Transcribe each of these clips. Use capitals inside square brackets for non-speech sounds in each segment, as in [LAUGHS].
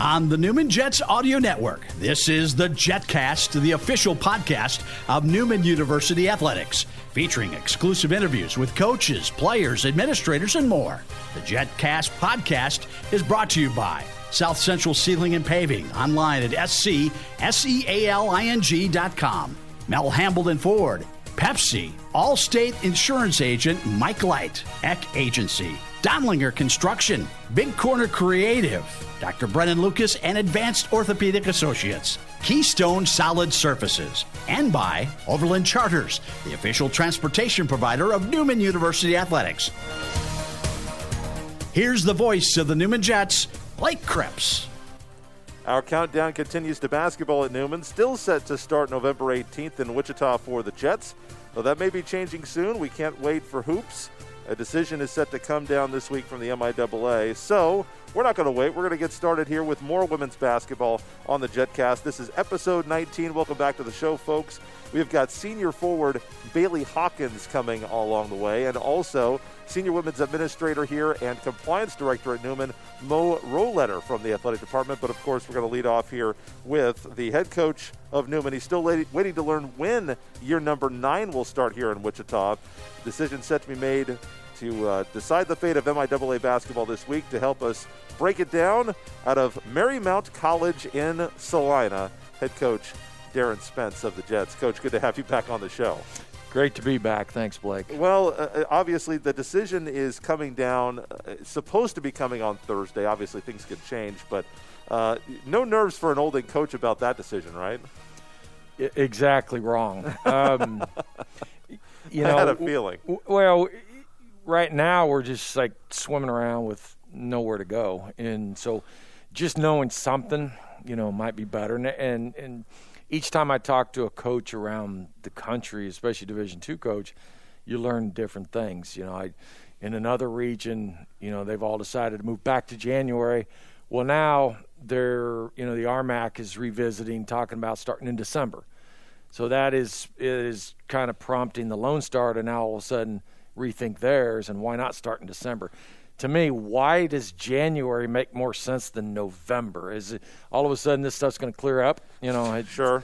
on the Newman Jets Audio Network. This is the JetCast, the official podcast of Newman University Athletics, featuring exclusive interviews with coaches, players, administrators, and more. The JetCast podcast is brought to you by South Central Sealing and Paving, online at scsealing.com. Mel Hambelton Ford, Pepsi, Allstate Insurance Agent Mike Light, Eck Agency, Dondlinger Construction, Big Corner Creative, Dr. Brennan Lucas and Advanced Orthopedic Associates, Keystone Solid Surfaces, and by Overland Charters, the official transportation provider of Newman University Athletics. Here's the voice of the Newman Jets, Blake Krebs. Our countdown continues to basketball at Newman, still set to start November 18th in Wichita for the Jets. Though that may be changing soon, we can't wait for hoops. A decision is set to come down this week from the MIAA. So we're not going to wait. We're going to get started here with more women's basketball on the JetCast. This is episode 19. Welcome back to the show, folks. We've got senior forward Bailey Hawkins coming along the way, and also senior women's administrator here and compliance director at Newman, Mo Rohleder from the athletic department. But of course, we're going to lead off here with the head coach of Newman. He's still waiting to learn when year number nine will start here in Wichita. Decision set to be made to uh, decide the fate of MIAA basketball this week to help us break it down out of Marymount College in Salina. Head coach Darin Spence of the Jets. Coach, good to have you back on the show. Great to be back. Thanks, Blake. Well, uh, uh obviously, the decision is coming down, uh, supposed to be coming on Thursday. Obviously, things could change, but uh, no nerves for an Oldham coach about that decision, right? I- exactly wrong. Um, [LAUGHS] you know, I had a feeling. W- well, right now we're just like swimming around with nowhere to go, and so just knowing something, you know, might be better. And and, and each time I talk to a coach around the country, especially Division two coach, you learn different things. You know, I in another region, you know, they've all decided to move back to January. Well, now they're, you know, the RMAC is revisiting, talking about starting in December. So that is is kind of prompting the Lone Star to now all of a sudden rethink theirs, and why not start in December? To me, why does January make more sense than November? Is it all of a sudden this stuff's going to clear up? You know, it, sure.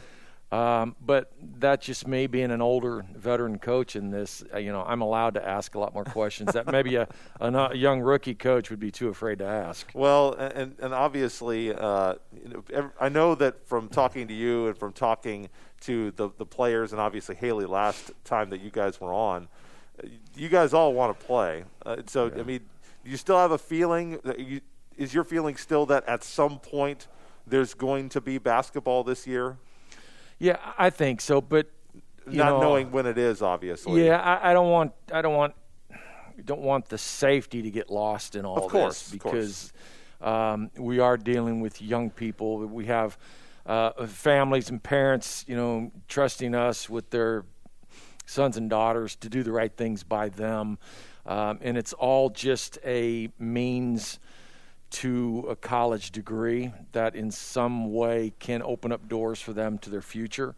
Um, but that's just me being an older veteran coach in this. Uh, you know, I'm allowed to ask a lot more questions that maybe a, [LAUGHS] a, young rookie coach would be too afraid to ask. Well, and, and obviously, uh, you know, I know that from talking to you and from talking to the, the players, and obviously Haley last time that you guys were on, you guys all want to play. Uh, so, yeah. I mean, you still have a feeling that you, is your feeling still that at some point there's going to be basketball this year? Yeah, I think so, but not know, knowing when it is, obviously. Yeah, I, I, don't want I don't want don't want the safety to get lost in all of course, this because um, we are dealing with young people. We have uh, families and parents, you know, trusting us with their sons and daughters to do the right things by them. Um, and it's all just a means to a college degree that in some way can open up doors for them to their future.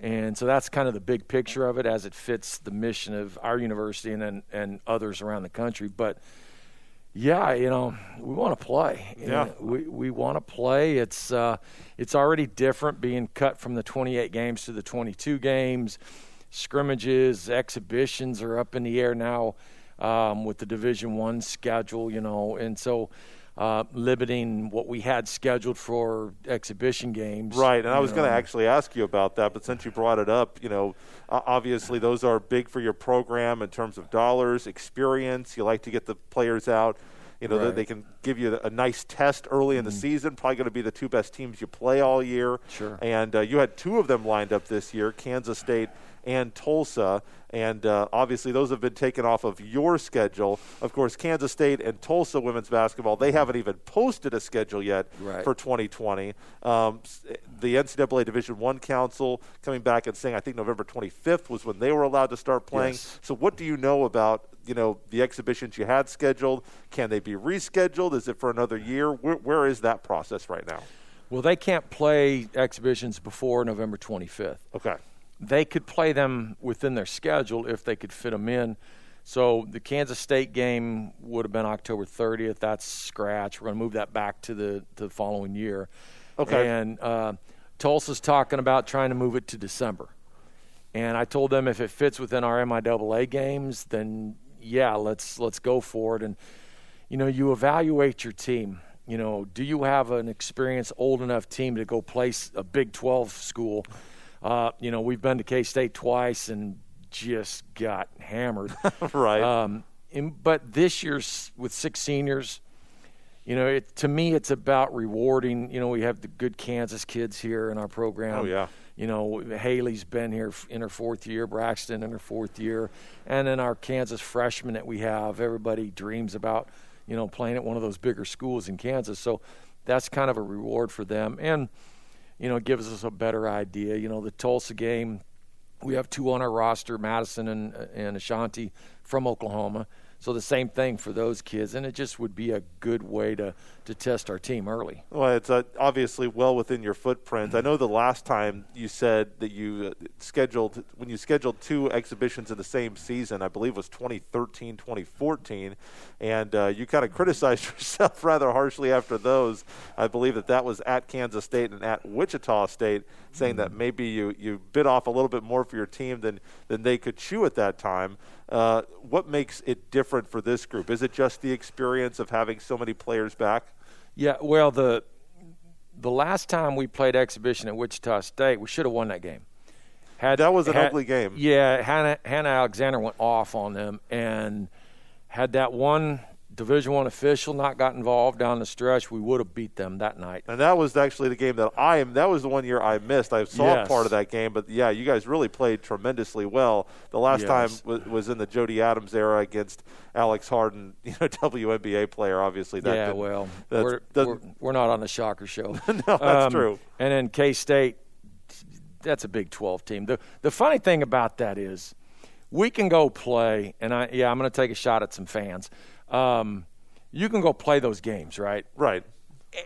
And so that's kind of the big picture of it as it fits the mission of our university and, and, and others around the country. But yeah, you know, we want to play. Yeah, we we want to play. It's uh, it's already different being cut from the 28 games to the 22 games scrimmages, exhibitions are up in the air now um, with the Division One schedule, you know, and so uh, limiting what we had scheduled for exhibition games. Right, and I was going to actually ask you about that, but since you brought it up, you know, obviously those are big for your program in terms of dollars, experience. You like to get the players out. You know, right. they can give you a nice test early in the mm-hmm. season. Probably going to be the two best teams you play all year. Sure. And uh, you had two of them lined up this year Kansas State and Tulsa. And uh, obviously, those have been taken off of your schedule. Of course, Kansas State and Tulsa women's basketball, they haven't even posted a schedule yet right. for 2020. Um, the NCAA Division One Council coming back and saying, I think November 25th was when they were allowed to start playing. Yes. So, what do you know about you know the exhibitions you had scheduled? Can they be rescheduled? Is it for another year? where, where is that process right now? Well, they can't play exhibitions before November 25th. Okay they could play them within their schedule if they could fit them in So the Kansas State game would have been October 30th. That's scratch. We're going to move that back to the to the following year. Okay. And uh, Tulsa's talking about trying to move it to December. And I told them if it fits within our MIAA games, then yeah, let's let's go for it. And you know, you evaluate your team. You know, do you have an experienced, old enough team to go place a Big 12 school? Uh, you know, we've been to K State twice and just got hammered. [LAUGHS] right. Um, and, but this year's with six seniors, you know, it, to me, it's about rewarding. You know, we have the good Kansas kids here in our program. Oh yeah. You know, Haley's been here in her fourth year, Braxton in her fourth year, and then our Kansas freshmen that we have. Everybody dreams about, you know, playing at one of those bigger schools in Kansas. So that's kind of a reward for them, and you know, gives us a better idea. You know, the Tulsa game, we have two on our roster, Madison and uh, and Ashanti from Oklahoma. So the same thing for those kids, and it just would be a good way to, to test our team early. Well, it's uh, obviously well within your footprint. I know the last time you said that you uh, scheduled when you scheduled two exhibitions in the same season, I believe was 2013, 2014, and uh, you kind of criticized [LAUGHS] yourself rather harshly after those. I believe that that was at Kansas State and at Wichita State, saying that maybe you you bit off a little bit more for your team than than they could chew at that time. Uh, what makes it different for this group? Is it just the experience of having so many players back? Yeah, well, the the last time we played exhibition at Wichita State, we should have won that game. Had, that was an had, ugly game. Yeah, Hannah, Hannah Alexander went off on them, and had that one Division One official not got involved down the stretch, we would have beat them that night. And that was actually the game that I am. That was the one year I missed. I saw yes. part of that game, but yeah, you guys really played tremendously well. The last yes. time was, was in the Jody Adams era against Alex Harden, [LAUGHS] you know, WNBA player. Obviously, that yeah. Well, we're, we're, we're not on the shocker show. [LAUGHS] no, that's um, true. And then K State, that's a Big Twelve team. The the funny thing about that is, we can go play, and I yeah, I'm going to take a shot at some fans um, you can go play those games, right? Right.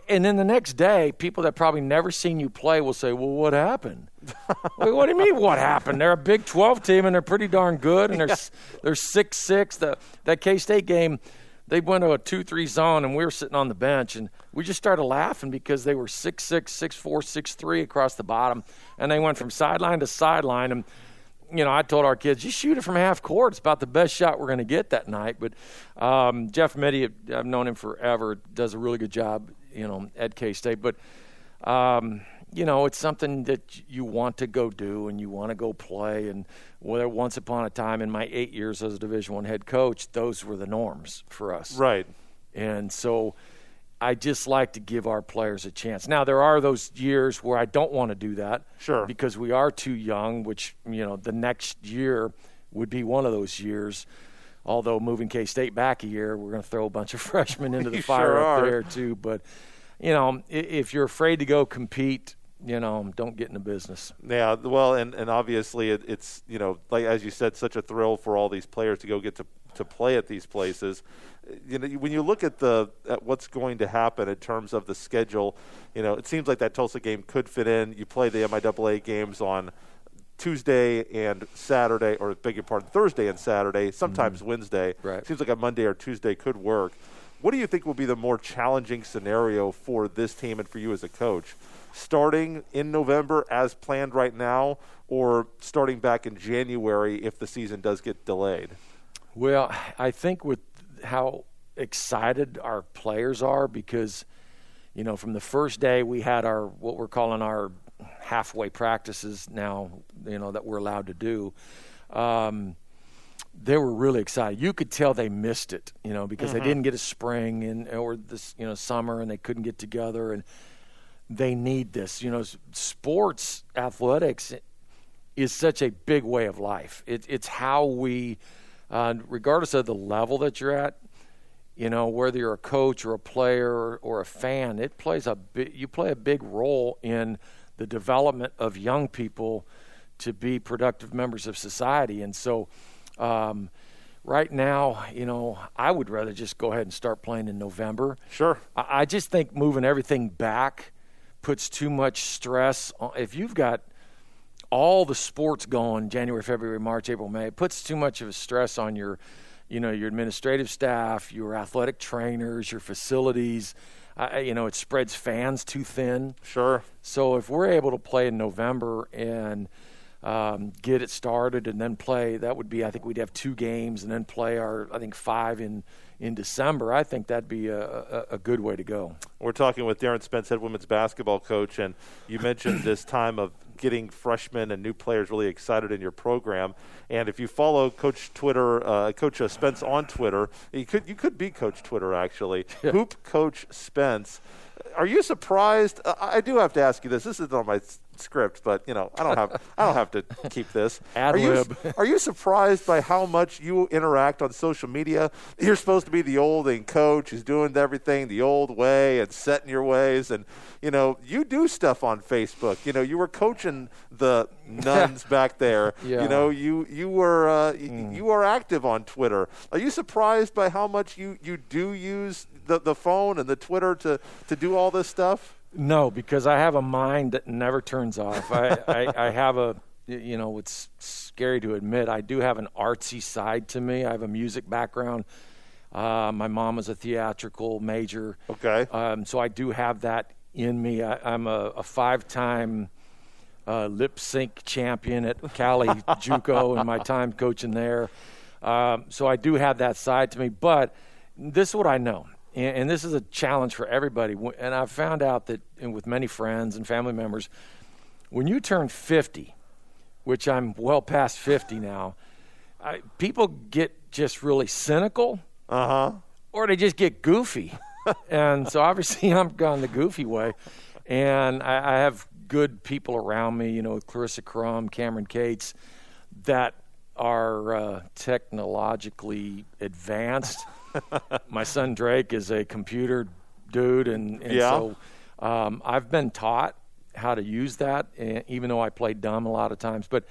And then the next day, people that probably never seen you play will say, "Well, what happened?" [LAUGHS] Wait, what do you mean? What happened? They're a Big Twelve team, and they're pretty darn good, and they're yeah. they're six six. The that K State game, they went to a two three zone, and we were sitting on the bench, and we just started laughing because they were six six, six four, six three across the bottom, and they went from sideline to sideline, and you know, I told our kids, you shoot it from half court. It's about the best shot we're going to get that night. But um, Jeff Mittie, I've known him forever, does a really good job, you know, at K State. But, um, you know, it's something that you want to go do and you want to go play. And whether once upon a time in my eight years as a Division One head coach, those were the norms for us. Right. And so I just like to give our players a chance. Now there are those years where I don't want to do that. Sure. Because we are too young, which you know the next year would be one of those years. Although moving K State back a year, we're going to throw a bunch of [LAUGHS] freshmen into the fire sure up are. there too. But you know, if you're afraid to go compete, you know, don't get in the business. Yeah, well, and and obviously it, it's you know, like as you said, such a thrill for all these players to go get to to play at these places you know, when you look at the at what's going to happen in terms of the schedule, you know, it seems like that Tulsa game could fit in. You play the MIAA games on Tuesday and Saturday, or beg your pardon, Thursday and Saturday, sometimes mm-hmm. Wednesday. Right. Seems like a Monday or Tuesday could work. What do you think will be the more challenging scenario for this team and for you as a coach? Starting in November as planned right now, or starting back in January if the season does get delayed? Well, I think with how excited our players are because, you know, from the first day we had our what we're calling our halfway practices now, you know, that we're allowed to do. Um, they were really excited. You could tell they missed it, you know, because mm-hmm. they didn't get a spring and or this, you know, summer and they couldn't get together and they need this. You know, sports athletics is such a big way of life. It, it's how we uh, regardless of the level that you're at, you know, whether you're a coach or a player or, or a fan, it plays a big, you play a big role in the development of young people to be productive members of society. And so, um, right now, you know, I would rather just go ahead and start playing in November. Sure. I, I just think moving everything back puts too much stress on. If you've got all the sports going January, February, March, April, May. It puts too much of a stress on your you know, your administrative staff, your athletic trainers, your facilities. Uh, you know, it spreads fans too thin. Sure. So if we're able to play in November and um, get it started and then play, that would be, I think we'd have two games and then play our, I think, five in in December, I think that'd be a, a, a, good way to go. We're talking with Darin Spence, head women's basketball coach, and you mentioned [CLEARS THROAT] this time of getting freshmen and new players really excited in your program. And if you follow Coach Twitter, uh, Coach Spence on Twitter, you could you could be Coach Twitter actually. Hoop Coach Spence. Are you surprised? Uh, I do have to ask you this. This is on my script, but you know, I don't have [LAUGHS] I don't have to keep this. Ad are you are you surprised by how much you interact on social media? You're supposed to be the old and coach who's doing everything the old way and setting your ways, and you know, you do stuff on Facebook. You know, you were coaching the nuns [LAUGHS] back there. Yeah. You know, you you were uh, mm. you are active on Twitter. Are you surprised by how much you you do use the the phone and the Twitter to to do all this stuff? No, because I have a mind that never turns off. I, I, I have a, you know, it's scary to admit, I do have an artsy side to me. I have a music background. Uh, my mom was a theatrical major. Okay. Um, so I do have that in me. I, am a, a five time uh, lip sync champion at Cali [LAUGHS] Juco in my time coaching there. Um, so I do have that side to me. But this is what I know and, and, this is a challenge for everybody. And I've found out that with many friends and family members, when you turn 50, which I'm well past 50 now, I, people get just really cynical. Uh huh. Or they just get goofy. [LAUGHS] and so obviously [LAUGHS] I'm gone the goofy way. And I, I have good people around me, you know, Clarissa Crum, Cameron Cates, that are uh, technologically advanced [LAUGHS] my son Drake is a computer dude, and, and yeah. so um, I've been taught how to use that, even though I play dumb a lot of times. But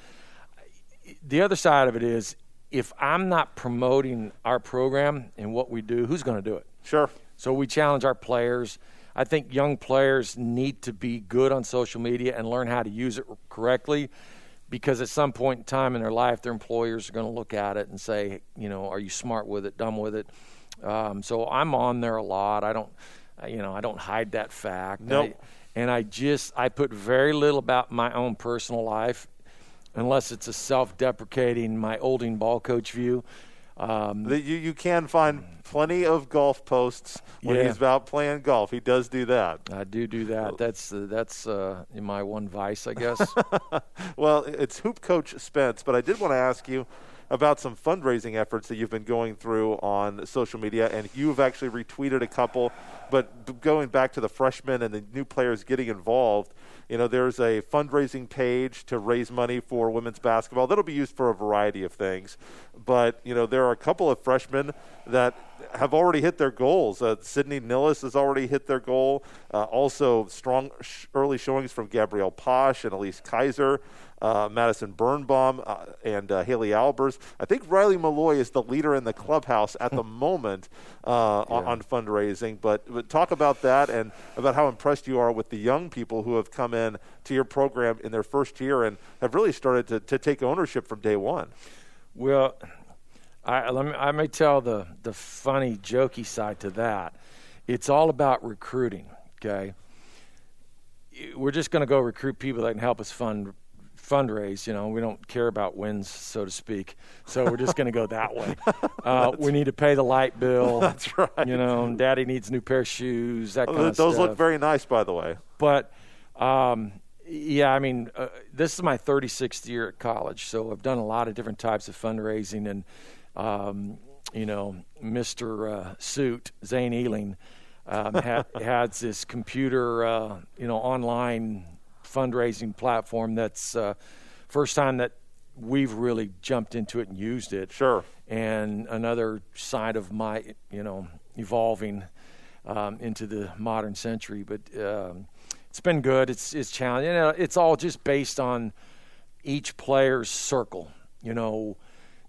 the other side of it is, if I'm not promoting our program and what we do, who's going to do it? Sure. So we challenge our players. I think young players need to be good on social media and learn how to use it correctly because at some point in time in their life, their employers are going to look at it and say, you know, are you smart with it, dumb with it? Um, so I'm on there a lot. I don't, you know, I don't hide that fact. Nope. I, and I just I put very little about my own personal life, unless it's a self-deprecating my olding ball coach view. Um, the, you you can find plenty of golf posts when yeah. he's about playing golf. He does do that. I do do that. That's uh, that's uh, my one vice, I guess. [LAUGHS] well, it's hoop coach Spence, but I did want to ask you about some fundraising efforts that you've been going through on social media, and you've actually retweeted a couple. But going back to the freshmen and the new players getting involved, you know, there's a fundraising page to raise money for women's basketball. That'll be used for a variety of things. But, you know, there are a couple of freshmen that have already hit their goals. Uh, Sydney Nillis has already hit their goal. Uh, also, strong sh- early showings from Gabrielle Posh and Elise Kaiser uh, Madison Birnbaum uh, and uh, Haley Albers. I think Riley Malloy is the leader in the clubhouse at the [LAUGHS] moment uh, yeah. on, on, fundraising. But, but talk about that and about how impressed you are with the young people who have come in to your program in their first year and have really started to, to take ownership from day one. Well, I, let me, I may tell the, the funny, jokey side to that. It's all about recruiting, okay? We're just going to go recruit people that can help us fund fundraise. You know, we don't care about wins, so to speak. So we're just going to go that way. [LAUGHS] Uh, we need to pay the light bill. [LAUGHS] That's right. You know, Daddy needs a new pair of shoes. That kind oh, of Those stuff. look very nice, by the way. But um, yeah, I mean, uh, this is my 36th year at college, so I've done a lot of different types of fundraising, and um, you know, Mr. Uh, Suit Zane Ealing um, ha- [LAUGHS] has this computer, uh, you know, online fundraising platform that's uh, first time that we've really jumped into it and used it. Sure. And another side of my, you know, evolving um, into the modern century. But um, it's been good. It's it's challenging. You know, it's all just based on each player's circle. You know,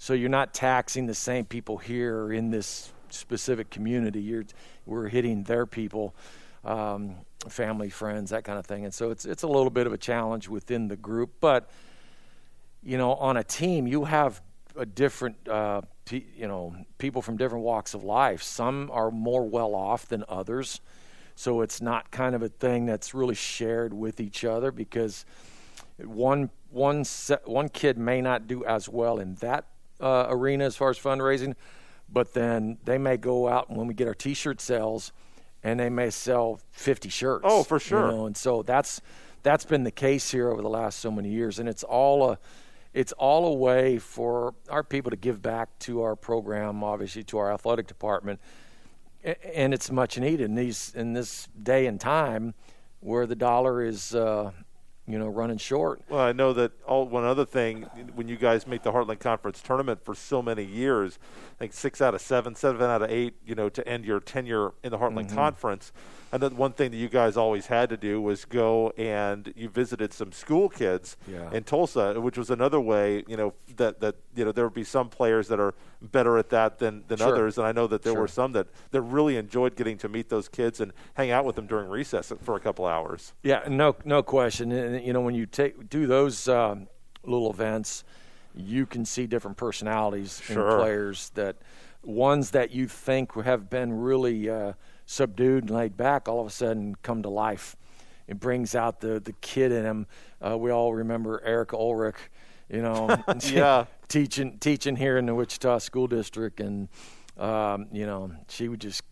so you're not taxing the same people here in this specific community. You're we're hitting their people. Um, family, friends, that kind of thing. And so it's it's a little bit of a challenge within the group, but you know, on a team, you have a different uh, you know people from different walks of life. Some are more well off than others, so it's not kind of a thing that's really shared with each other because one one set, one kid may not do as well in that uh, arena as far as fundraising, but then they may go out and when we get our T-shirt sales, and they may sell 50 shirts. Oh, for sure. You know? And so that's that's been the case here over the last so many years, and it's all a it's all a way for our people to give back to our program, obviously to our athletic department, and it's much needed in these in this day and time where the dollar is. Uh, you know, running short. Well, I know that all one other thing when you guys make the Heartland Conference tournament for so many years, I think six out of seven, seven out of eight, you know, to end your tenure in the Heartland mm-hmm. Conference and then one thing that you guys always had to do was go and you visited some school kids yeah. in Tulsa, which was another way, you know, that, that you know there would be some players that are better at that than, than sure. others, and I know that there sure. were some that, that really enjoyed getting to meet those kids and hang out with them during recess for a couple hours. Yeah, no, no question. And, you know, when you take do those um, little events, you can see different personalities sure. in players that ones that you think have been really. Uh, subdued and laid back all of a sudden come to life. It brings out the, the kid in him. Uh, we all remember Erica Ulrich, you know, [LAUGHS] [LAUGHS] yeah. teaching teaching here in the Wichita School District, and um, you know she would just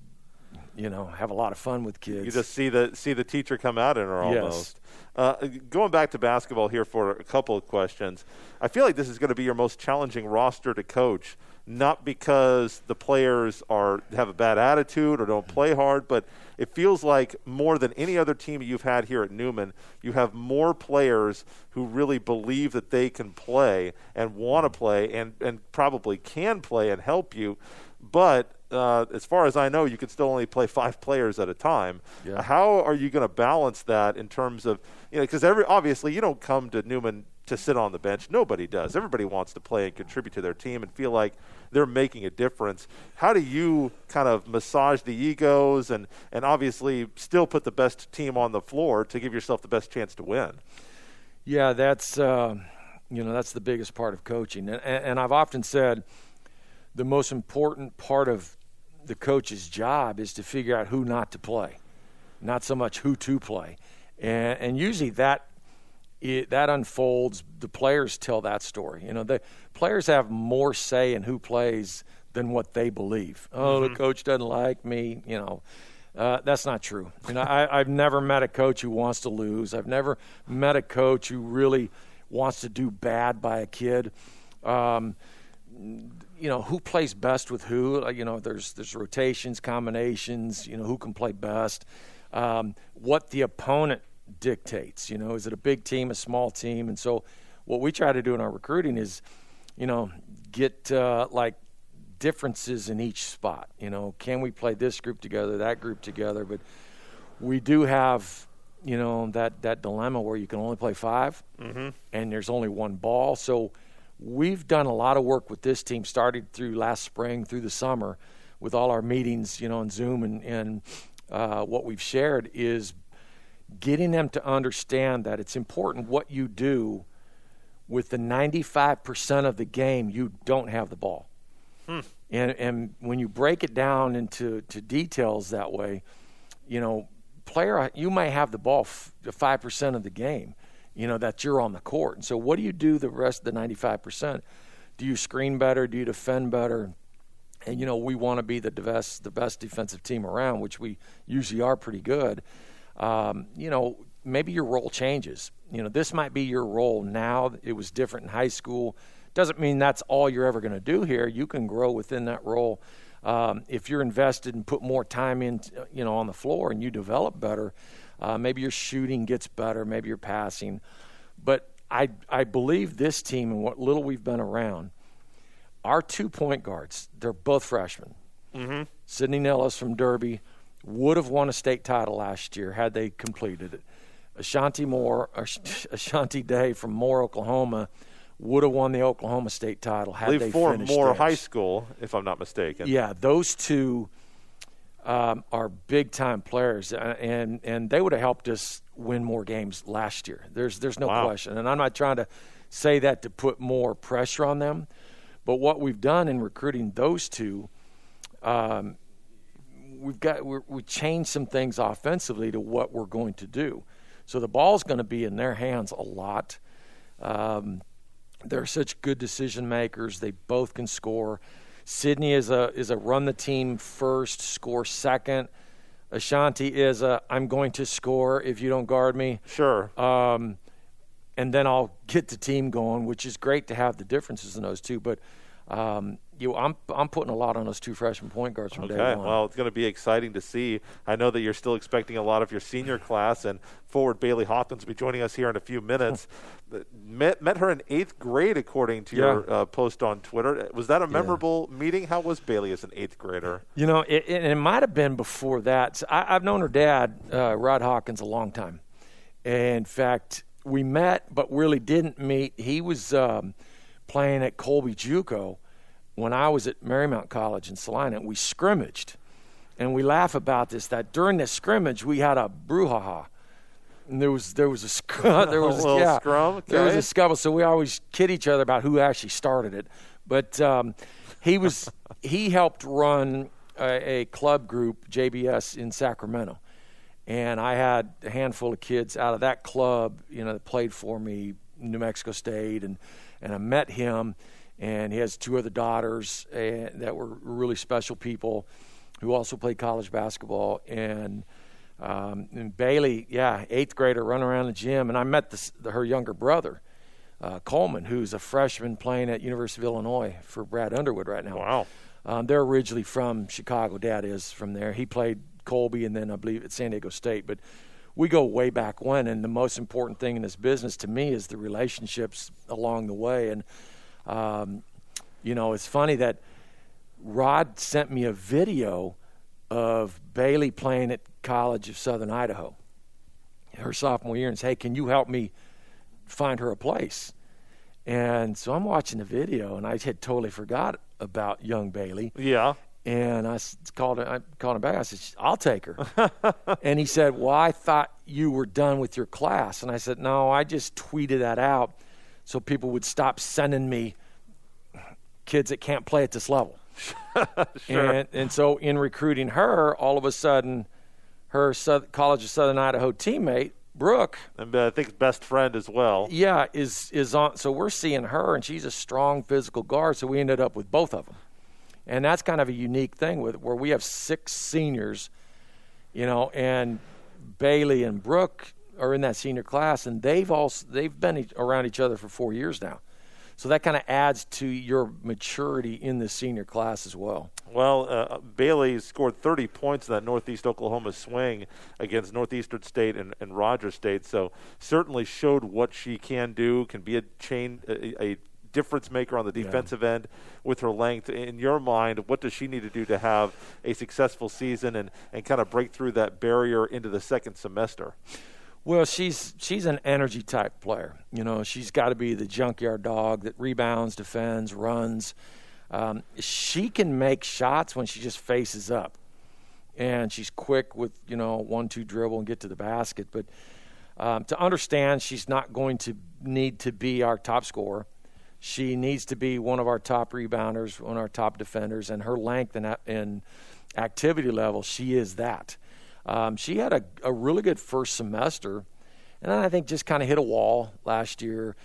you know have a lot of fun with kids. You just see the see the teacher come out in her almost. Yes. Uh, going back to basketball here for a couple of questions, I feel like this is going to be your most challenging roster to coach not because the players are have a bad attitude or don't play hard, but it feels like more than any other team you've had here at Newman, you have more players who really believe that they can play and want to play and, and probably can play and help you. But uh, as far as I know, you can still only play five players at a time. Yeah. How are you going to balance that in terms of you know because every obviously you don't come to Newman to sit on the bench. Nobody does. Everybody wants to play and contribute to their team and feel like they're making a difference. How do you kind of massage the egos and, and obviously still put the best team on the floor to give yourself the best chance to win? Yeah, that's uh, you know that's the biggest part of coaching, and, and I've often said the most important part of the coach's job is to figure out who not to play, not so much who to play, and, and usually that it, that unfolds. The players tell that story. You know, the players have more say in who plays than what they believe. Oh, mm-hmm. the coach doesn't like me. You know, uh, that's not true. You know, I, I've never met a coach who wants to lose. I've never met a coach who really wants to do bad by a kid. Um, you know who plays best with who. You know, there's there's rotations, combinations. You know who can play best. Um, what the opponent dictates. You know, is it a big team, a small team? And so, what we try to do in our recruiting is, you know, get uh, like differences in each spot. You know, can we play this group together, that group together? But we do have, you know, that that dilemma where you can only play 5 mm-hmm. and there's only one ball. So we've done a lot of work with this team, started through last spring, through the summer, with all our meetings, you know, on Zoom and and uh, what we've shared is getting them to understand that it's important what you do with the 95% of the game you don't have the ball. Hmm. And, and when you break it down into to details that way, you know, player, you may have the ball f- 5% of the game, you know, that you're on the court. And so what do you do the rest of the 95%? Do you screen better? Do you defend better? And, you know, we want to be the best, the best defensive team around, which we usually are pretty good um, you know, maybe your role changes. You know, this might be your role now. It was different in high school. Doesn't mean that's all you're ever going to do here. You can grow within that role. Um, if you're invested and put more time in, you know, on the floor and you develop better, uh, maybe your shooting gets better, maybe your passing. But I, I believe this team and what little we've been around, our two point guards, they're both freshmen. Mm-hmm. Sydney Nellis from Derby, would have won a state title last year had they completed it. Ashanti Moore, [LAUGHS] Ashanti Day from Moore, Oklahoma, would have won the Oklahoma State title had I they for finished Moore theirs. High School, if I'm not mistaken. Yeah, those two um, are big time players, and and they would have helped us win more games last year. There's there's no wow. question, and I'm not trying to say that to put more pressure on them, But what we've done in recruiting those two, um, we've got we we changed some things offensively to what we're going to do. So the ball's going to be in their hands a lot. Um, they're such good decision makers. They both can score. Sydney is a is a run the team first, score second. Ashanti is a I'm going to score if you don't guard me. Sure. Um, and then I'll get the team going, which is great to have the differences in those two. But um, you, I'm I'm putting a lot on those two freshman point guards from okay. day one. Well, it's going to be exciting to see. I know that you're still expecting a lot of your senior class, and forward Bailey Hawkins will be joining us here in a few minutes. [LAUGHS] met met her in eighth grade, according to Yeah. your uh, post on Twitter. Was that a memorable meeting? How was Bailey as an eighth grader? You know, it, it, it might have been before that. So I, I've known her dad, uh, Rod Hawkins, a long time. In fact, we met, but really didn't meet. He was um, playing at Colby JUCO when I was at Marymount College in Salina. We scrimmaged, and we laugh about this. That during the scrimmage, we had a brouhaha. And there was there was a sc- [LAUGHS] there was [LAUGHS] A little yeah, scrum? there was a scuffle. So we always kid each other about who actually started it. But um, he was [LAUGHS] he helped run a, a club group JBS in Sacramento, and I had a handful of kids out of that club, you know, that played for me, New Mexico State, and and I met him, and he has two other daughters uh, that were really special people, who also played college basketball, and. Um, and Bailey, yeah, eighth grader, running around the gym, and I met this, the, her younger brother, uh, Coleman, who's a freshman playing at University of Illinois for Brad Underwood right now. Wow. Um, they're originally from Chicago. Dad is from there. He played Colby and then I believe at San Diego State. But we go way back when, and the most important thing in this business to me is the relationships along the way. And um, you know, it's funny that Rod sent me a video of Bailey playing at College of Southern Idaho her sophomore year and said, "Hey, can you help me find her a place?" And so I'm watching the video, and I had totally forgot about young Bailey. Yeah. And I called him, I called him back. I said, "I'll take her." [LAUGHS] and he said, "Well, I thought you were done with your class." And I said, "No, I just tweeted that out so people would stop sending me kids that can't play at this level." [LAUGHS] Sure. And and so in recruiting her, all of a sudden, her South, College of Southern Idaho teammate Brooke And I think best friend as well. yeah, is is on. So we're seeing her, and she's a strong physical guard. So we ended up with both of them, and that's kind of a unique thing with where we have six seniors, you know, and Bailey and Brooke are in that senior class, and they've also they've been around each other for four years now. So that kind of adds to your maturity in the senior class as well. Well, uh, Bailey scored 30 points in that Northeast Oklahoma swing against Northeastern State and, and Rogers State. So certainly showed what she can do. Can be a chain, a, a difference maker on the defensive end with her length. In your mind, what does she need to do to have a successful season and, and kind of break through that barrier into the second semester? Well, she's she's an energy type player. You know, she's got to be the junkyard dog that rebounds, defends, runs. Um, she can make shots when she just faces up, and she's quick with you know one-two dribble and get to the basket. But um, to understand, she's not going to need to be our top scorer. She needs to be one of our top rebounders, one of our top defenders, and her length and, and activity level, she is that. Um, she had a, a really good first semester, and then I think just kind of hit a wall last year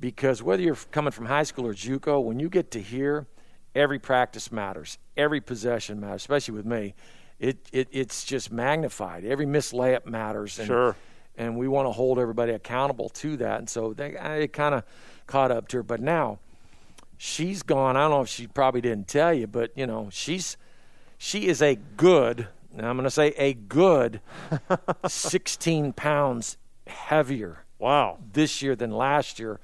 because whether you're coming from high school or JUCO, when you get to here, every practice matters, every possession matters, especially with me. It, it it's just magnified. Every missed layup matters. And, Sure. And we want to hold everybody accountable to that. And so they, it kind of caught up to her. But now she's gone. I don't know if she probably didn't tell you, but you know she's she is a good. Now I'm going to say a good [LAUGHS] 16 pounds heavier Wow. this year than last year,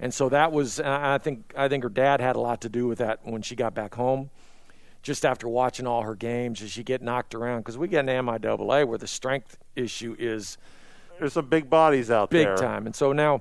and so that was. I I think I think her dad had a lot to do with that when she got back home. Just after watching all her games, as she get knocked around, because we get an MIAA where the strength issue is There's some big bodies out big there. Big time, and so now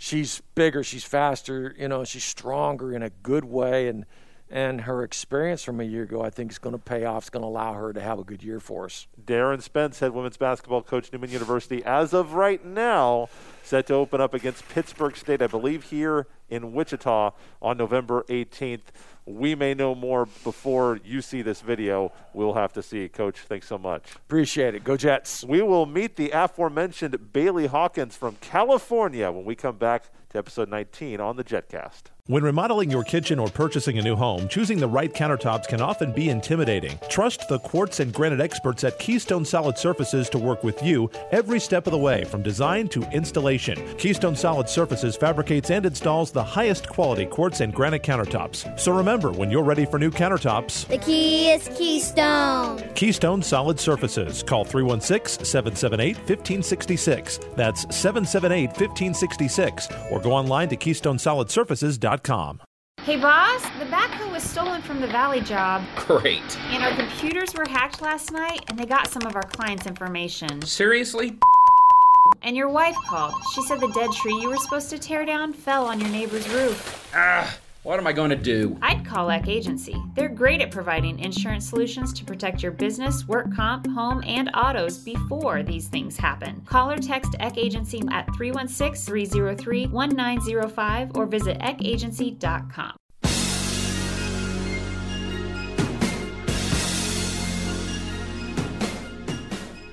she's bigger, she's faster, you know, she's stronger in a good way, and and her experience from a year ago, I think, is going to pay off. It's going to allow her to have a good year for us. Darin Spence, head women's basketball coach, Newman University, as of right now, set to open up against Pittsburg State, I believe, here in Wichita on November 18th. We may know more before you see this video. We'll have to see. Coach, thanks so much. Appreciate it. Go Jets. We will meet the aforementioned Bailey Hawkins from California when we come back to episode 19 on the JetCast. When remodeling your kitchen or purchasing a new home, choosing the right countertops can often be intimidating. Trust the quartz and granite experts at Keystone Solid Surfaces to work with you every step of the way, from design to installation. Keystone Solid Surfaces fabricates and installs the highest quality quartz and granite countertops. So remember, when you're ready for new countertops, the key is Keystone. Keystone Solid Surfaces. Call 316 778 1566. That's 778 1566. Or go online to KeystoneSolidSurfaces.com. Hey, boss, the backhoe was stolen from the Valley job. Great. And our computers were hacked last night, and they got some of our clients' information. Seriously? And your wife called. She said the dead tree you were supposed to tear down fell on your neighbor's roof. Ah, what am I going to do? I'd call Eck Agency. They're great at providing insurance solutions to protect your business, work comp, home, and autos before these things happen. Call or text Eck Agency at 316 303 1905 or visit eckagency.com.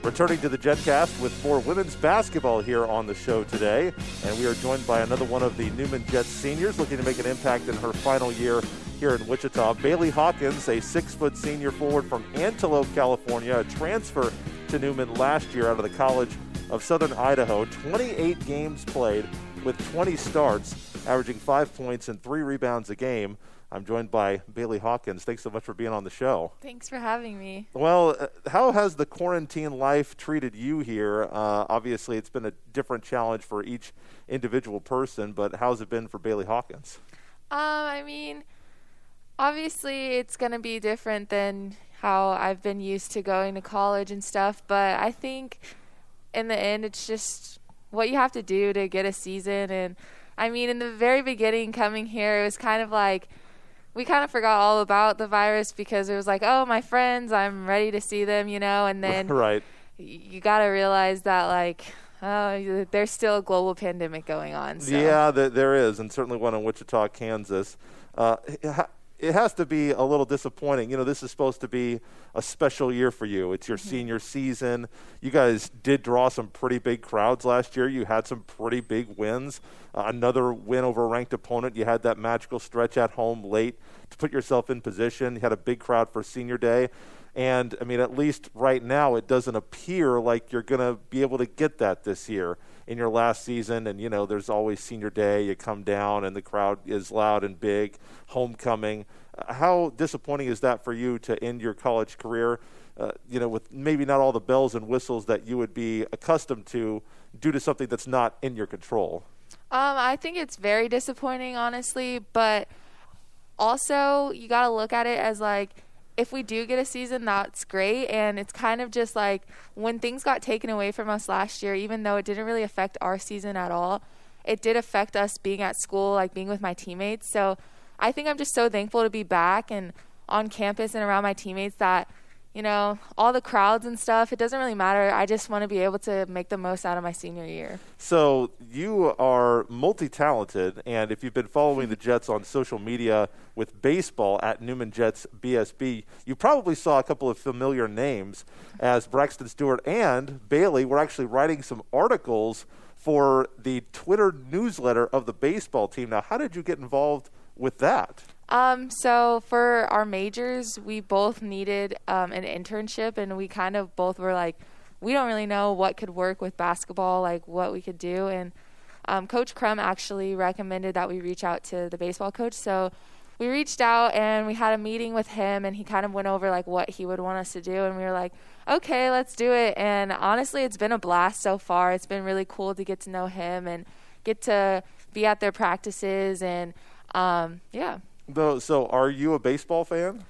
Returning to the JetCast with more women's basketball here on the show today. And we are joined by another one of the Newman Jets seniors looking to make an impact in her final year here in Wichita. Bailey Hawkins, a six foot senior forward from Antelope, California, a transfer to Newman last year out of the College of Southern Idaho. 28 games played with 20 starts, averaging five points and three rebounds a game. I'm joined by Bailey Hawkins. Thanks so much for being on the show. Thanks for having me. Well, uh, how has the quarantine life treated you here? Uh, obviously, it's been a different challenge for each individual person, but how's it been for Bailey Hawkins? Um, I mean, obviously, it's going to be different than how I've been used to going to college and stuff, but I think in the end, it's just what you have to do to get a season. And I mean, in the very beginning, coming here, it was kind of like, we kind of forgot all about the virus because it was like, oh, my friends, I'm ready to see them, you know, and then [LAUGHS] right. you got to realize that like oh, there's still a global pandemic going on. So. Yeah, there is, and certainly one in Wichita, Kansas. Uh, it has to be a little disappointing. You know, this is supposed to be a special year for you. It's your mm-hmm. senior season. You guys did draw some pretty big crowds last year. You had some pretty big wins. Uh, another win over a ranked opponent. You had that magical stretch at home late to put yourself in position. You had a big crowd for senior day. And I mean, at least right now, it doesn't appear like you're going to be able to get that this year in your last season. And, you know, there's always senior day. You come down and the crowd is loud and big, homecoming. Uh, how disappointing is that for you to end your college career, uh, you know, with maybe not all the bells and whistles that you would be accustomed to due to something that's not in your control? Um, I think it's very disappointing, honestly, but also you got to look at it as like if we do get a season, that's great. And it's kind of just like when things got taken away from us last year, even though it didn't really affect our season at all, it did affect us being at school, like being with my teammates. So I think I'm just so thankful to be back and on campus and around my teammates that you know, all the crowds and stuff, it doesn't really matter. I just want to be able to make the most out of my senior year. So, you are multi talented, and if you've been following the Jets on social media with baseball at Newman Jets BSB, you probably saw a couple of familiar names as Braxton Stewart and Bailey were actually writing some articles for the Twitter newsletter of the baseball team. Now, how did you get involved with that? Um, so for our majors, we both needed um, an internship, and we kind of both were like, we don't really know what could work with basketball, like what we could do. And um, Coach Crum actually recommended that we reach out to the baseball coach. So we reached out and we had a meeting with him, and he kind of went over like what he would want us to do, and we were like, okay, let's do it. And honestly, it's been a blast so far. It's been really cool to get to know him and get to be at their practices, and um, yeah. Though, so are you a baseball fan?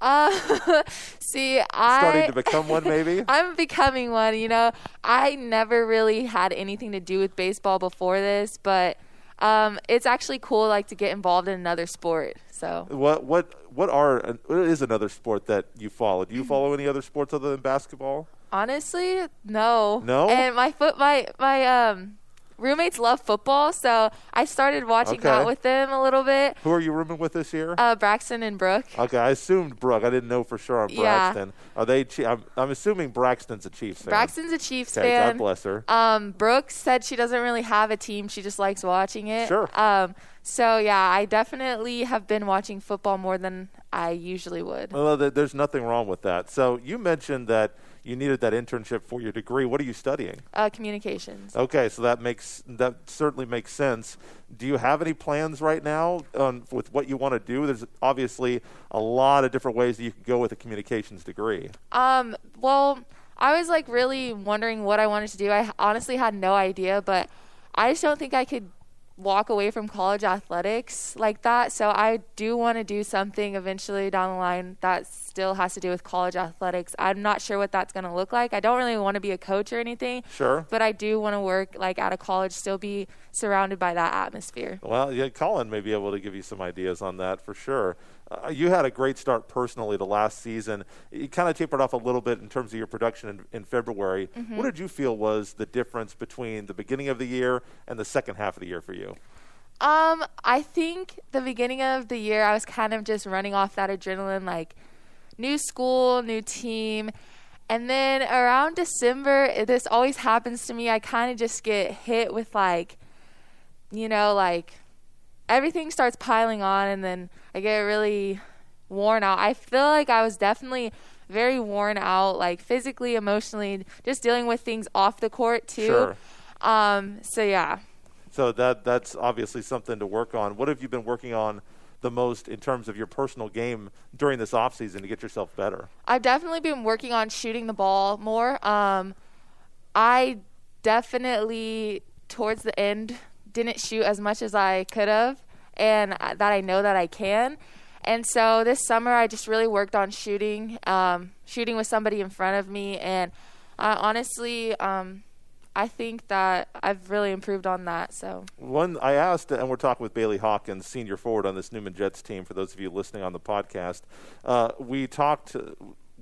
Uh, [LAUGHS] see, I starting to become one, maybe. [LAUGHS] I'm becoming one. You know, I never really had anything to do with baseball before this, but um, it's actually cool, like to get involved in another sport. So what what what are what is another sport that you follow? Do you follow any other sports other than basketball? Honestly, no. No. And my foot, my my um roommates love football, so I started watching Okay. that with them a little bit. Who are you rooming with this year? Uh, Braxton and Brooke. okay, I assumed Brooke. I didn't know for sure on Braxton. Yeah. Are they? I'm, I'm assuming Braxton's a Chiefs fan. Braxton's a Chiefs Okay, fan. God bless her. Um, Brooke said she doesn't really have a team; she just likes watching it. Sure. Um, so yeah, I definitely have been watching football more than I usually would. Well, there's nothing wrong with that. So you mentioned that you needed that internship for your degree. What are you studying? Uh, communications. Okay, so that makes that certainly makes sense. Do you have any plans right now on with what you want to do? There's obviously a lot of different ways that you could go with a communications degree. Um, well, I was like really wondering what I wanted to do. I honestly had no idea, but I just don't think I could walk away from college athletics like that. So I do want to do something eventually down the line that still has to do with college athletics. I'm not sure what that's going to look like. I don't really want to be a coach or anything. Sure. But I do want to work like at a college, still be surrounded by that atmosphere. Well, yeah, Colin may be able to give you some ideas on that for sure. Uh, you had a great start personally the last season. You kind of tapered off a little bit in terms of your production in, in February. Mm-hmm. What did you feel was the difference between the beginning of the year and the second half of the year for you? Um, I think the beginning of the year, I was kind of just running off that adrenaline, like new school, new team. And then around December, this always happens to me. I kind of just get hit with like, you know, like everything starts piling on, and then I get really worn out. I feel like I was definitely very worn out, like physically, emotionally, just dealing with things off the court too. Sure. Um, so yeah. So that that's obviously something to work on. What have you been working on the most in terms of your personal game during this off season to get yourself better? I've definitely been working on shooting the ball more. Um, I definitely towards the end didn't shoot as much as I could have, and that I know that I can. And so this summer, I just really worked on shooting, um, shooting with somebody in front of me, and uh, honestly, um, I think that I've really improved on that. So One, I asked, and we're talking with Bailey Hawkins, senior forward on this Newman Jets team. For those of you listening on the podcast, uh, we talked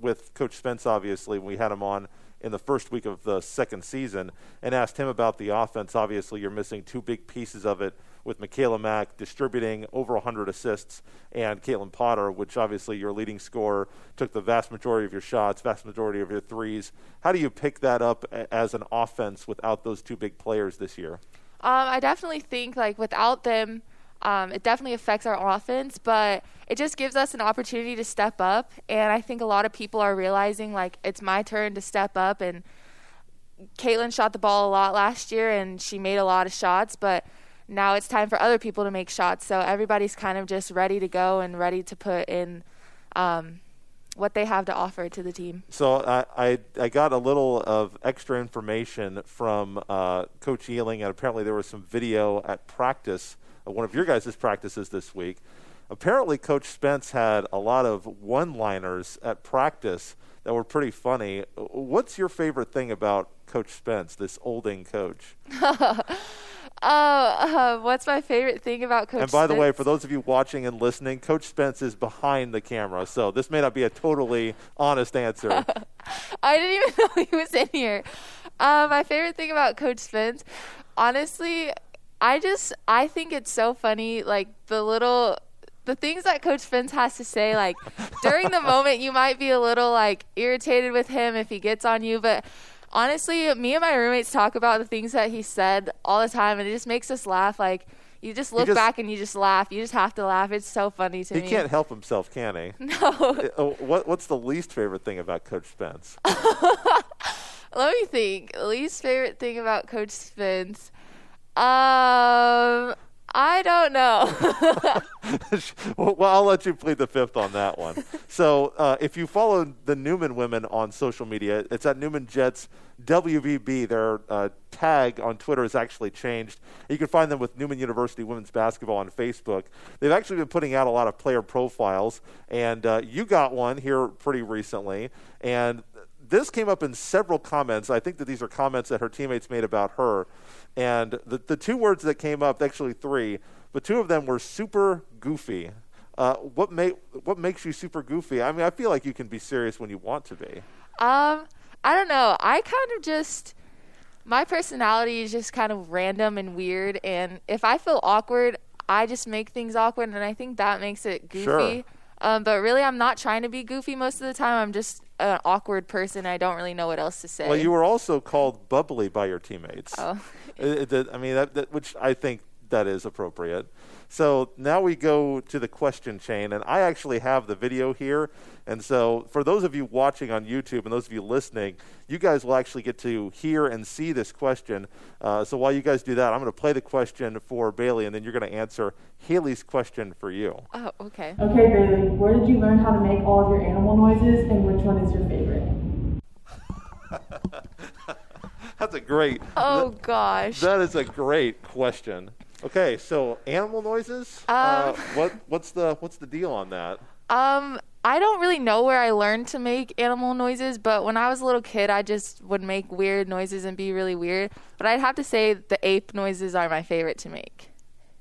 with Coach Spence. Obviously, when we had him on in the first week of the second season, and asked him about the offense. Obviously, you're missing two big pieces of it with Michaela Mack distributing over 100 assists, and Caitlin Potter, which obviously your leading scorer, took the vast majority of your shots, vast majority of your threes. How do you pick that up as an offense without those two big players this year? Um, I definitely think like without them, um, it definitely affects our offense, but it just gives us an opportunity to step up. And I think a lot of people are realizing like it's my turn to step up. And Caitlin shot the ball a lot last year, and she made a lot of shots, but now it's time for other people to make shots. So everybody's kind of just ready to go and ready to put in um, what they have to offer to the team. So I, I, I got a little of extra information from uh, Coach Ealing, and apparently there was some video at practice, uh, one of your guys' practices this week. Apparently, Coach Spence had a lot of one-liners at practice that were pretty funny. What's your favorite thing about Coach Spence, this olding coach? [LAUGHS] Oh, uh, what's my favorite thing about Coach? Spence? And by the way, for those of you watching and listening, Coach Spence is behind the camera, so this may not be a totally honest answer. [LAUGHS] I didn't even [LAUGHS] know he was in here. Uh, my favorite thing about Coach Spence, honestly, I just I think it's so funny. Like the little the things that Coach Spence has to say. Like during the [LAUGHS] moment, you might be a little like irritated with him if he gets on you, but. Honestly, me and my roommates talk about the things that he said all the time, and it just makes us laugh. Like, you just look just- back and you just laugh. You just have to laugh. It's so funny to he me. He can't help himself, can he? [LAUGHS] No. Uh, what, what's the least favorite thing about Coach Spence? [LAUGHS] Let me think. Least favorite thing about Coach Spence. Um, I don't know. [LAUGHS] well, I'll let you plead the fifth on that one. So, uh, if you follow the Newman women on social media, it's at Newman Jets WBB. Their uh, tag on Twitter has actually changed. You can find them with Newman University Women's Basketball on Facebook. They've actually been putting out a lot of player profiles, and uh, you got one here pretty recently. And this came up in several comments. I think that these are comments that her teammates made about her. And the, the two words that came up, actually three, but two of them were super goofy. Uh, what make what makes you super goofy? I mean, I feel like you can be serious when you want to be. um, I don't know. I kind of just My personality is just kind of random and weird, and if I feel awkward, I just make things awkward, and I think that makes it goofy. Sure. Um, but really, I'm not trying to be goofy most of the time. I'm just an awkward person. I don't really know what else to say. Well, you were also called bubbly by your teammates. Oh. It- it- I mean, that, that, which I think that is appropriate. So now we go to the question chain, and I actually have the video here. And so, for those of you watching on YouTube and those of you listening, you guys will actually get to hear and see this question. Uh, so while you guys do that, I'm going to play the question for Bailey, and then you're going to answer Haley's question for you. oh, okay. Okay, Bailey, where did you learn how to make all of your animal noises and which one is your favorite? That's a great. Oh gosh. That is a great question. Okay, so animal noises. Um, uh, what what's the what's the deal on that? Um, I don't really know where I learned to make animal noises, but when I was a little kid, I just would make weird noises and be really weird. But I'd have to say the ape noises are my favorite to make.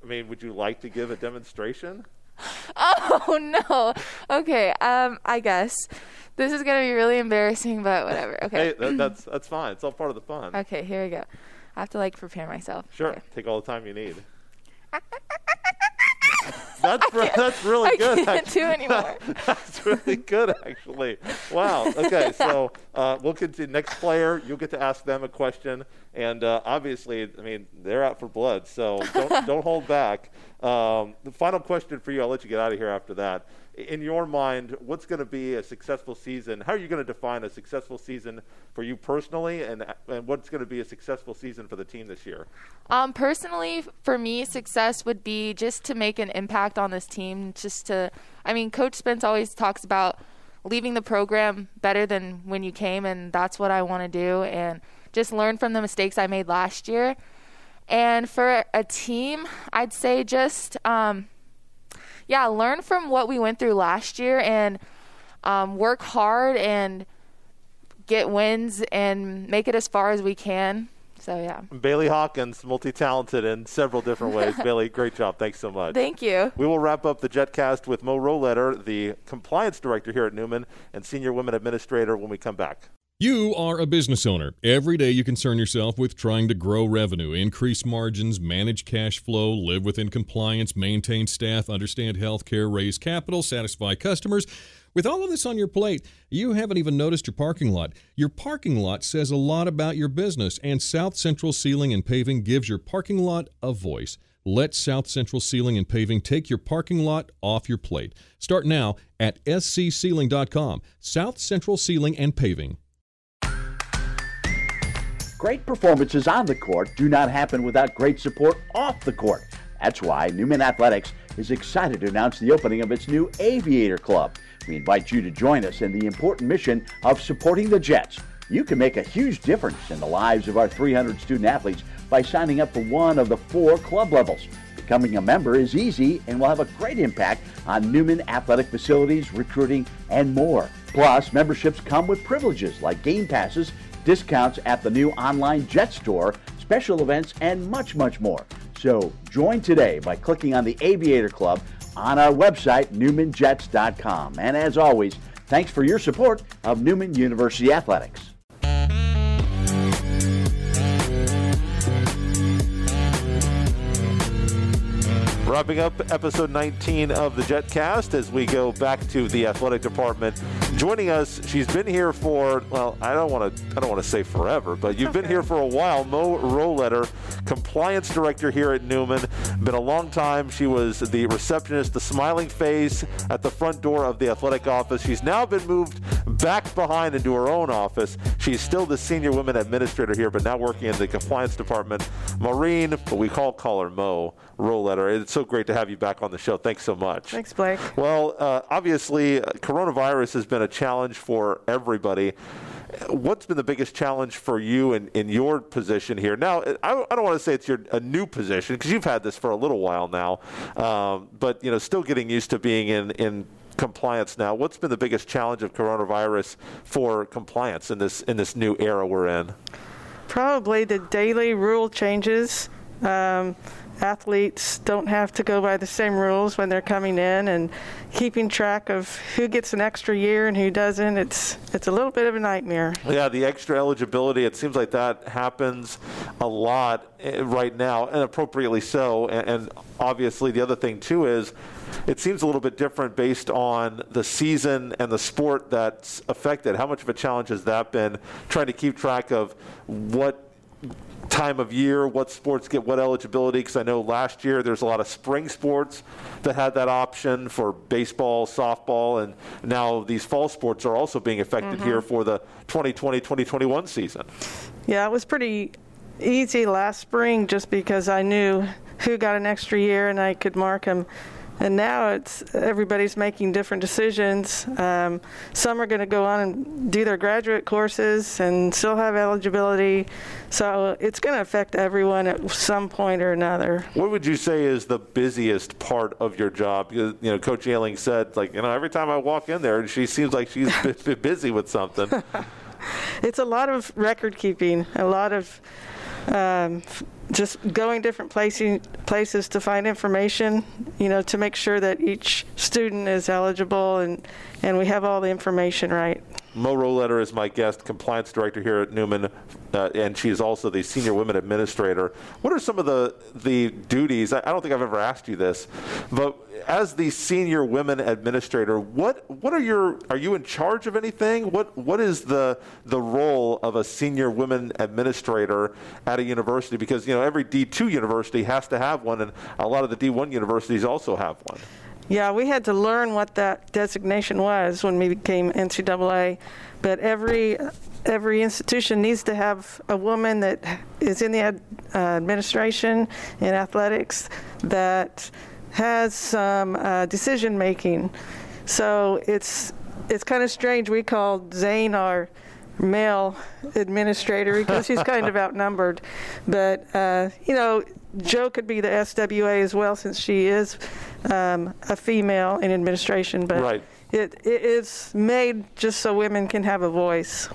I mean, would you like to give a demonstration? [LAUGHS] Oh no. Okay. Um, I guess this is gonna be really embarrassing, but whatever. Okay. Hey, that, [CLEARS THROAT] that's that's fine. It's all part of the fun. Okay. Here we go. I have to like prepare myself. Sure, Okay. take all the time you need. [LAUGHS] That's re- that's really I good. can't actually. do anymore. [LAUGHS] That's really good, actually. Wow. Okay, so uh, we'll continue. Next player, you'll get to ask them a question, and uh, obviously, I mean, they're out for blood, so don't [LAUGHS] don't hold back. Um, the final question for you. I'll let you get out of here after that. In your mind, what's going to be a successful season? How are you going to define a successful season for you personally, and and what's going to be a successful season for the team this year? Um, personally, for me, success would be just to make an impact on this team. Just to, I mean, Coach Spence always talks about leaving the program better than when you came, and that's what I want to do. And just learn from the mistakes I made last year. And for a team, I'd say just, um, yeah, learn from what we went through last year and um, work hard and get wins and make it as far as we can. So, yeah. Bailey Hawkins, multi talented in several different ways. [LAUGHS] Bailey, great job. Thanks so much. Thank you. We will wrap up the JetCast with Mo Rohleder, the compliance director here at Newman and senior women administrator, when we come back. You are a business owner. Every day you concern yourself with trying to grow revenue, increase margins, manage cash flow, live within compliance, maintain staff, understand healthcare, raise capital, satisfy customers. With all of this on your plate, you haven't even noticed your parking lot. Your parking lot says a lot about your business, and South Central Sealing and Paving gives your parking lot a voice. Let South Central Sealing and Paving take your parking lot off your plate. Start now at scsealing.com. South Central Sealing and Paving. Great performances on the court do not happen without great support off the court. That's why Newman Athletics is excited to announce the opening of its new Aviator Club. We invite you to join us in the important mission of supporting the Jets. You can make a huge difference in the lives of our 300 student athletes by signing up for one of the four club levels. Becoming a member is easy and will have a great impact on Newman athletic facilities, recruiting, and more. Plus, memberships come with privileges like game passes, discounts at the new online Jet Store, special events, and much, much more. So join today by clicking on the Aviator Club on our website, newmanjets.com. And as always, thanks for your support of Newman University Athletics. Wrapping up episode 19 of the JetCast as we go back to the athletic department. Joining us, she's been here for well, I don't want to I don't want to say forever, but you've been here for a while. Mo Rohleder, compliance director here at Newman. Been a long time. She was the receptionist, the smiling face at the front door of the athletic office. She's now been moved back behind into her own office. She's still the senior women administrator here, but now working in the compliance department. Maureen, but we call call her Mo Rohleder. It's so great to have you back on the show. Thanks so much. Thanks, Blake. Well, uh, obviously, uh, coronavirus has been a challenge for everybody. What's been the biggest challenge for you in, in your position here? Now, I, I don't want to say it's your a new position because you've had this for a little while now, um, but you know, still getting used to being in in compliance now. What's been the biggest challenge of coronavirus for compliance in this in this new era we're in? Probably the daily rule changes. Um, athletes don't have to go by the same rules when they're coming in, and keeping track of who gets an extra year and who doesn't. It's it's a little bit of a nightmare. Yeah, the extra eligibility. It seems like that happens a lot eh, right now, and appropriately so. And, and obviously, the other thing too is it seems a little bit different based on the season and the sport that's affected. How much of a challenge has that been trying to keep track of what time of year, what sports get what eligibility? Because I know last year there's a lot of spring sports that had that option for baseball, softball, and now these fall sports are also being affected Mm-hmm. here for the 2020 2021 season. Yeah, it was pretty easy last spring just because I knew who got an extra year and I could mark them. And now it's everybody's making different decisions. Um, some are going to go on and do their graduate courses and still have eligibility. So it's going to affect everyone at some point or another. What would you say is the busiest part of your job? Because, You know, Coach Ailing said, like, you know, every time I walk in there, she seems like she's [LAUGHS] busy with something. [LAUGHS] It's a lot of record keeping, a lot of um, just going different places places to find information. You know, to make sure that each student is eligible and and we have all the information right. Mo Rohleder is my guest, compliance director here at Newman, uh, and she is also the senior women administrator. What are some of the the duties? I, I don't think I've ever asked you this, but as the senior women administrator, what what are your are you in charge of anything? What what is the the role of a senior women administrator at a university? Because you know every D2 university has to have one, and a lot of the D1 universities also have one. Yeah, we had to learn what that designation was when we became NCAA, but every every institution needs to have a woman that is in the ad, uh, administration in athletics that has some uh, decision making. So it's it's kind of strange. We called Zane our male administrator because he's kind of [LAUGHS] outnumbered, but uh, you know. Joe could be the SWA as well since she is um, a female in administration, but Right. it, it is made just so women can have a voice.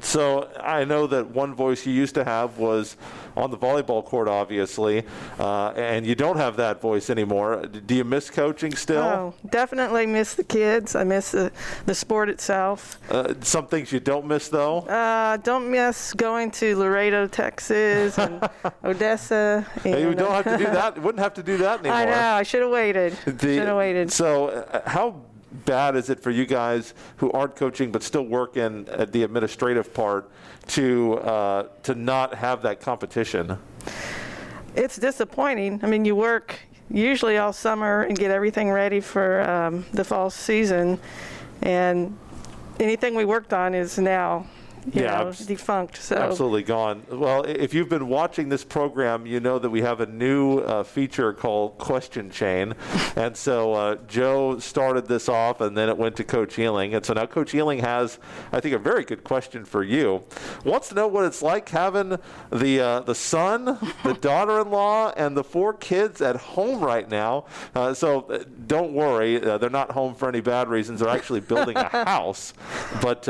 So I know that one voice you used to have was on the volleyball court, obviously, uh, and you don't have that voice anymore. Do you miss coaching still? Oh, definitely miss the kids. I miss the, the sport itself. Uh, some things you don't miss, though. Uh, don't miss going to Laredo, Texas, and [LAUGHS] Odessa. And, you don't uh, have to do that. You wouldn't have to do that [LAUGHS] anymore. I know. I should have waited. Should have waited. So, uh, how bad is it for you guys who aren't coaching but still work in at the administrative part to uh, to not have that competition? It's disappointing. I mean, you work usually all summer and get everything ready for um, the fall season, and anything we worked on is now, you Yeah, know, abs- defunct. So Absolutely gone. Well, if you've been watching this program, you know that we have a new uh, feature called Question Chain. [LAUGHS] and so uh, Joe started this off, and then it went to Coach Ealing. And so now Coach Ealing has, I think, a very good question for you. Wants to know what it's like having the uh, the son, the [LAUGHS] daughter-in-law, and the four kids at home right now. Uh, so uh, don't worry, uh, they're not home for any bad reasons. They're actually building a [LAUGHS] house, but.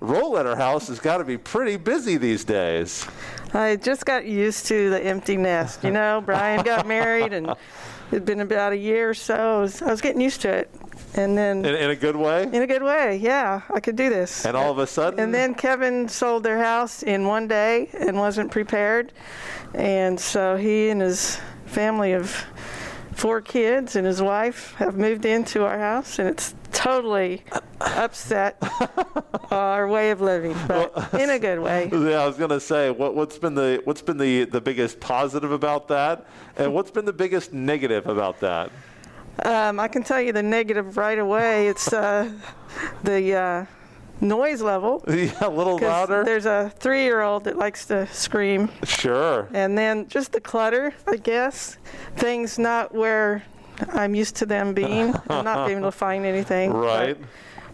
Uh, Rohleder house has got to be pretty busy these days. I just got used to the empty nest. You know, [LAUGHS] Brian got married, and it'd been about a year or so. I was, I was getting used to it, and then In, in a good way? in a good way, yeah, I could do this. And all of a sudden, And then Kevin sold their house in one day and wasn't prepared. And so he and his family of four kids and his wife have moved into our house, and it's totally upset [LAUGHS] our way of living, but in a good way. [LAUGHS] yeah, I was gonna say, what, what's been the what's been the, the biggest positive about that, and what's been the biggest negative about that? Um, I can tell you the negative right away. It's uh, the uh, noise level. [LAUGHS] Yeah, a little louder. There's a three-year-old that likes to scream. Sure. And then just the clutter, I guess. Things not where I'm used to them being. I'm not being able to find anything. [LAUGHS] Right.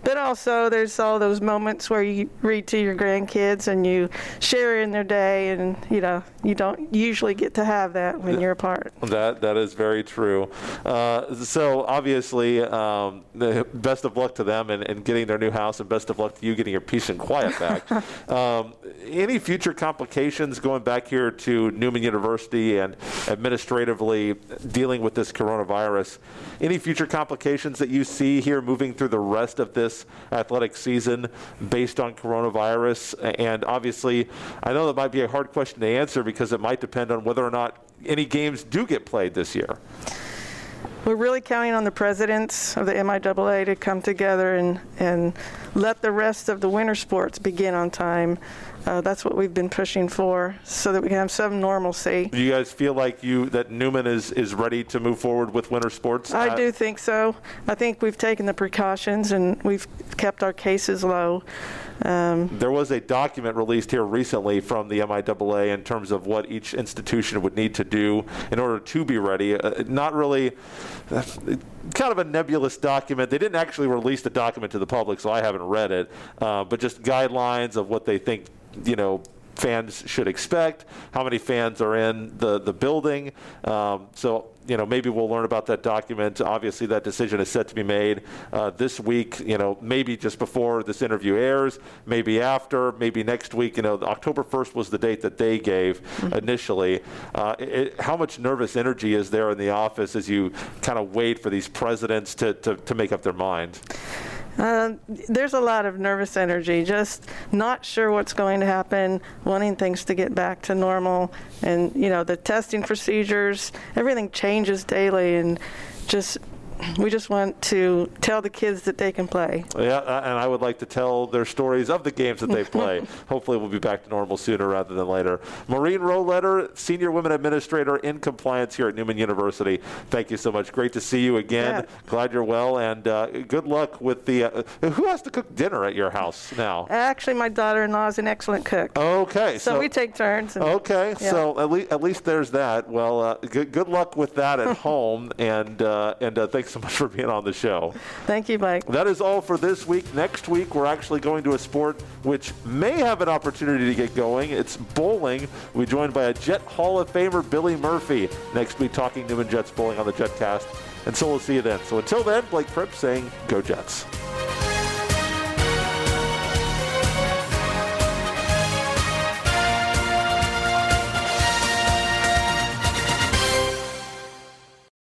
But, also, there's all those moments where you read to your grandkids and you share in their day, and you know you don't usually get to have that when you're apart. That that is very true. Uh, so obviously, um, the best of luck to them in, in getting their new house, and best of luck to you getting your peace and quiet back. [LAUGHS] um, any future complications going back here to Newman University and administratively dealing with this coronavirus? Any future complications that you see here moving through the rest of this athletic season based on coronavirus? And obviously, I know that might be a hard question to answer because it might depend on whether or not any games do get played this year. We're really counting on the presidents of the MIAA to come together and, and let the rest of the winter sports begin on time. Uh, that's what we've been pushing for, so that we can have some normalcy. Do you guys feel like you that Newman is is ready to move forward with winter sports? I do think so. I think we've taken the precautions and we've kept our cases low. Um, there was a document released here recently from the MIAA in terms of what each institution would need to do in order to be ready. Uh, not really, uh, kind of a nebulous document. They didn't actually release the document to the public, so I haven't read it, uh, but just guidelines of what they think you know fans should expect, how many fans are in the the building. Um, so you know maybe we'll learn about that document. Obviously, that decision is set to be made uh, this week. You know maybe just before this interview airs, maybe after, maybe next week. You know October 1st was the date that they gave mm-hmm. initially. Uh, it, how much nervous energy is there in the office as you kind of wait for these presidents to, to, to make up their mind? Uh, there's a lot of nervous energy, just not sure what's going to happen, wanting things to get back to normal. And, you know, the testing procedures, everything changes daily, and just we just want to tell the kids that they can play. Yeah, uh, and I would like to tell their stories of the games that they [LAUGHS] play. Hopefully, we'll be back to normal sooner rather than later. Maureen Rohleder, Senior Women Administrator in Compliance here at Newman University. Thank you so much. Great to see you again. Yeah. Glad you're well, and uh, good luck with the. Uh, who has to cook dinner at your house now? Actually, my daughter-in-law is an excellent cook. Okay, so, so we take turns. And, okay, yeah. so at least at least there's that. Well, uh, good good luck with that at [LAUGHS] home, and uh, and thanks thanks so much for being on the show. Thank you, Mike. That is all for this week. Next week, we're actually going to a sport which may have an opportunity to get going. It's bowling. We're joined by a Jet Hall of Famer, Billy Murphy. Next week, talking Newman Jets bowling on the Jetcast. And so we'll see you then. So until then, Blake Fripp saying, Go Jets.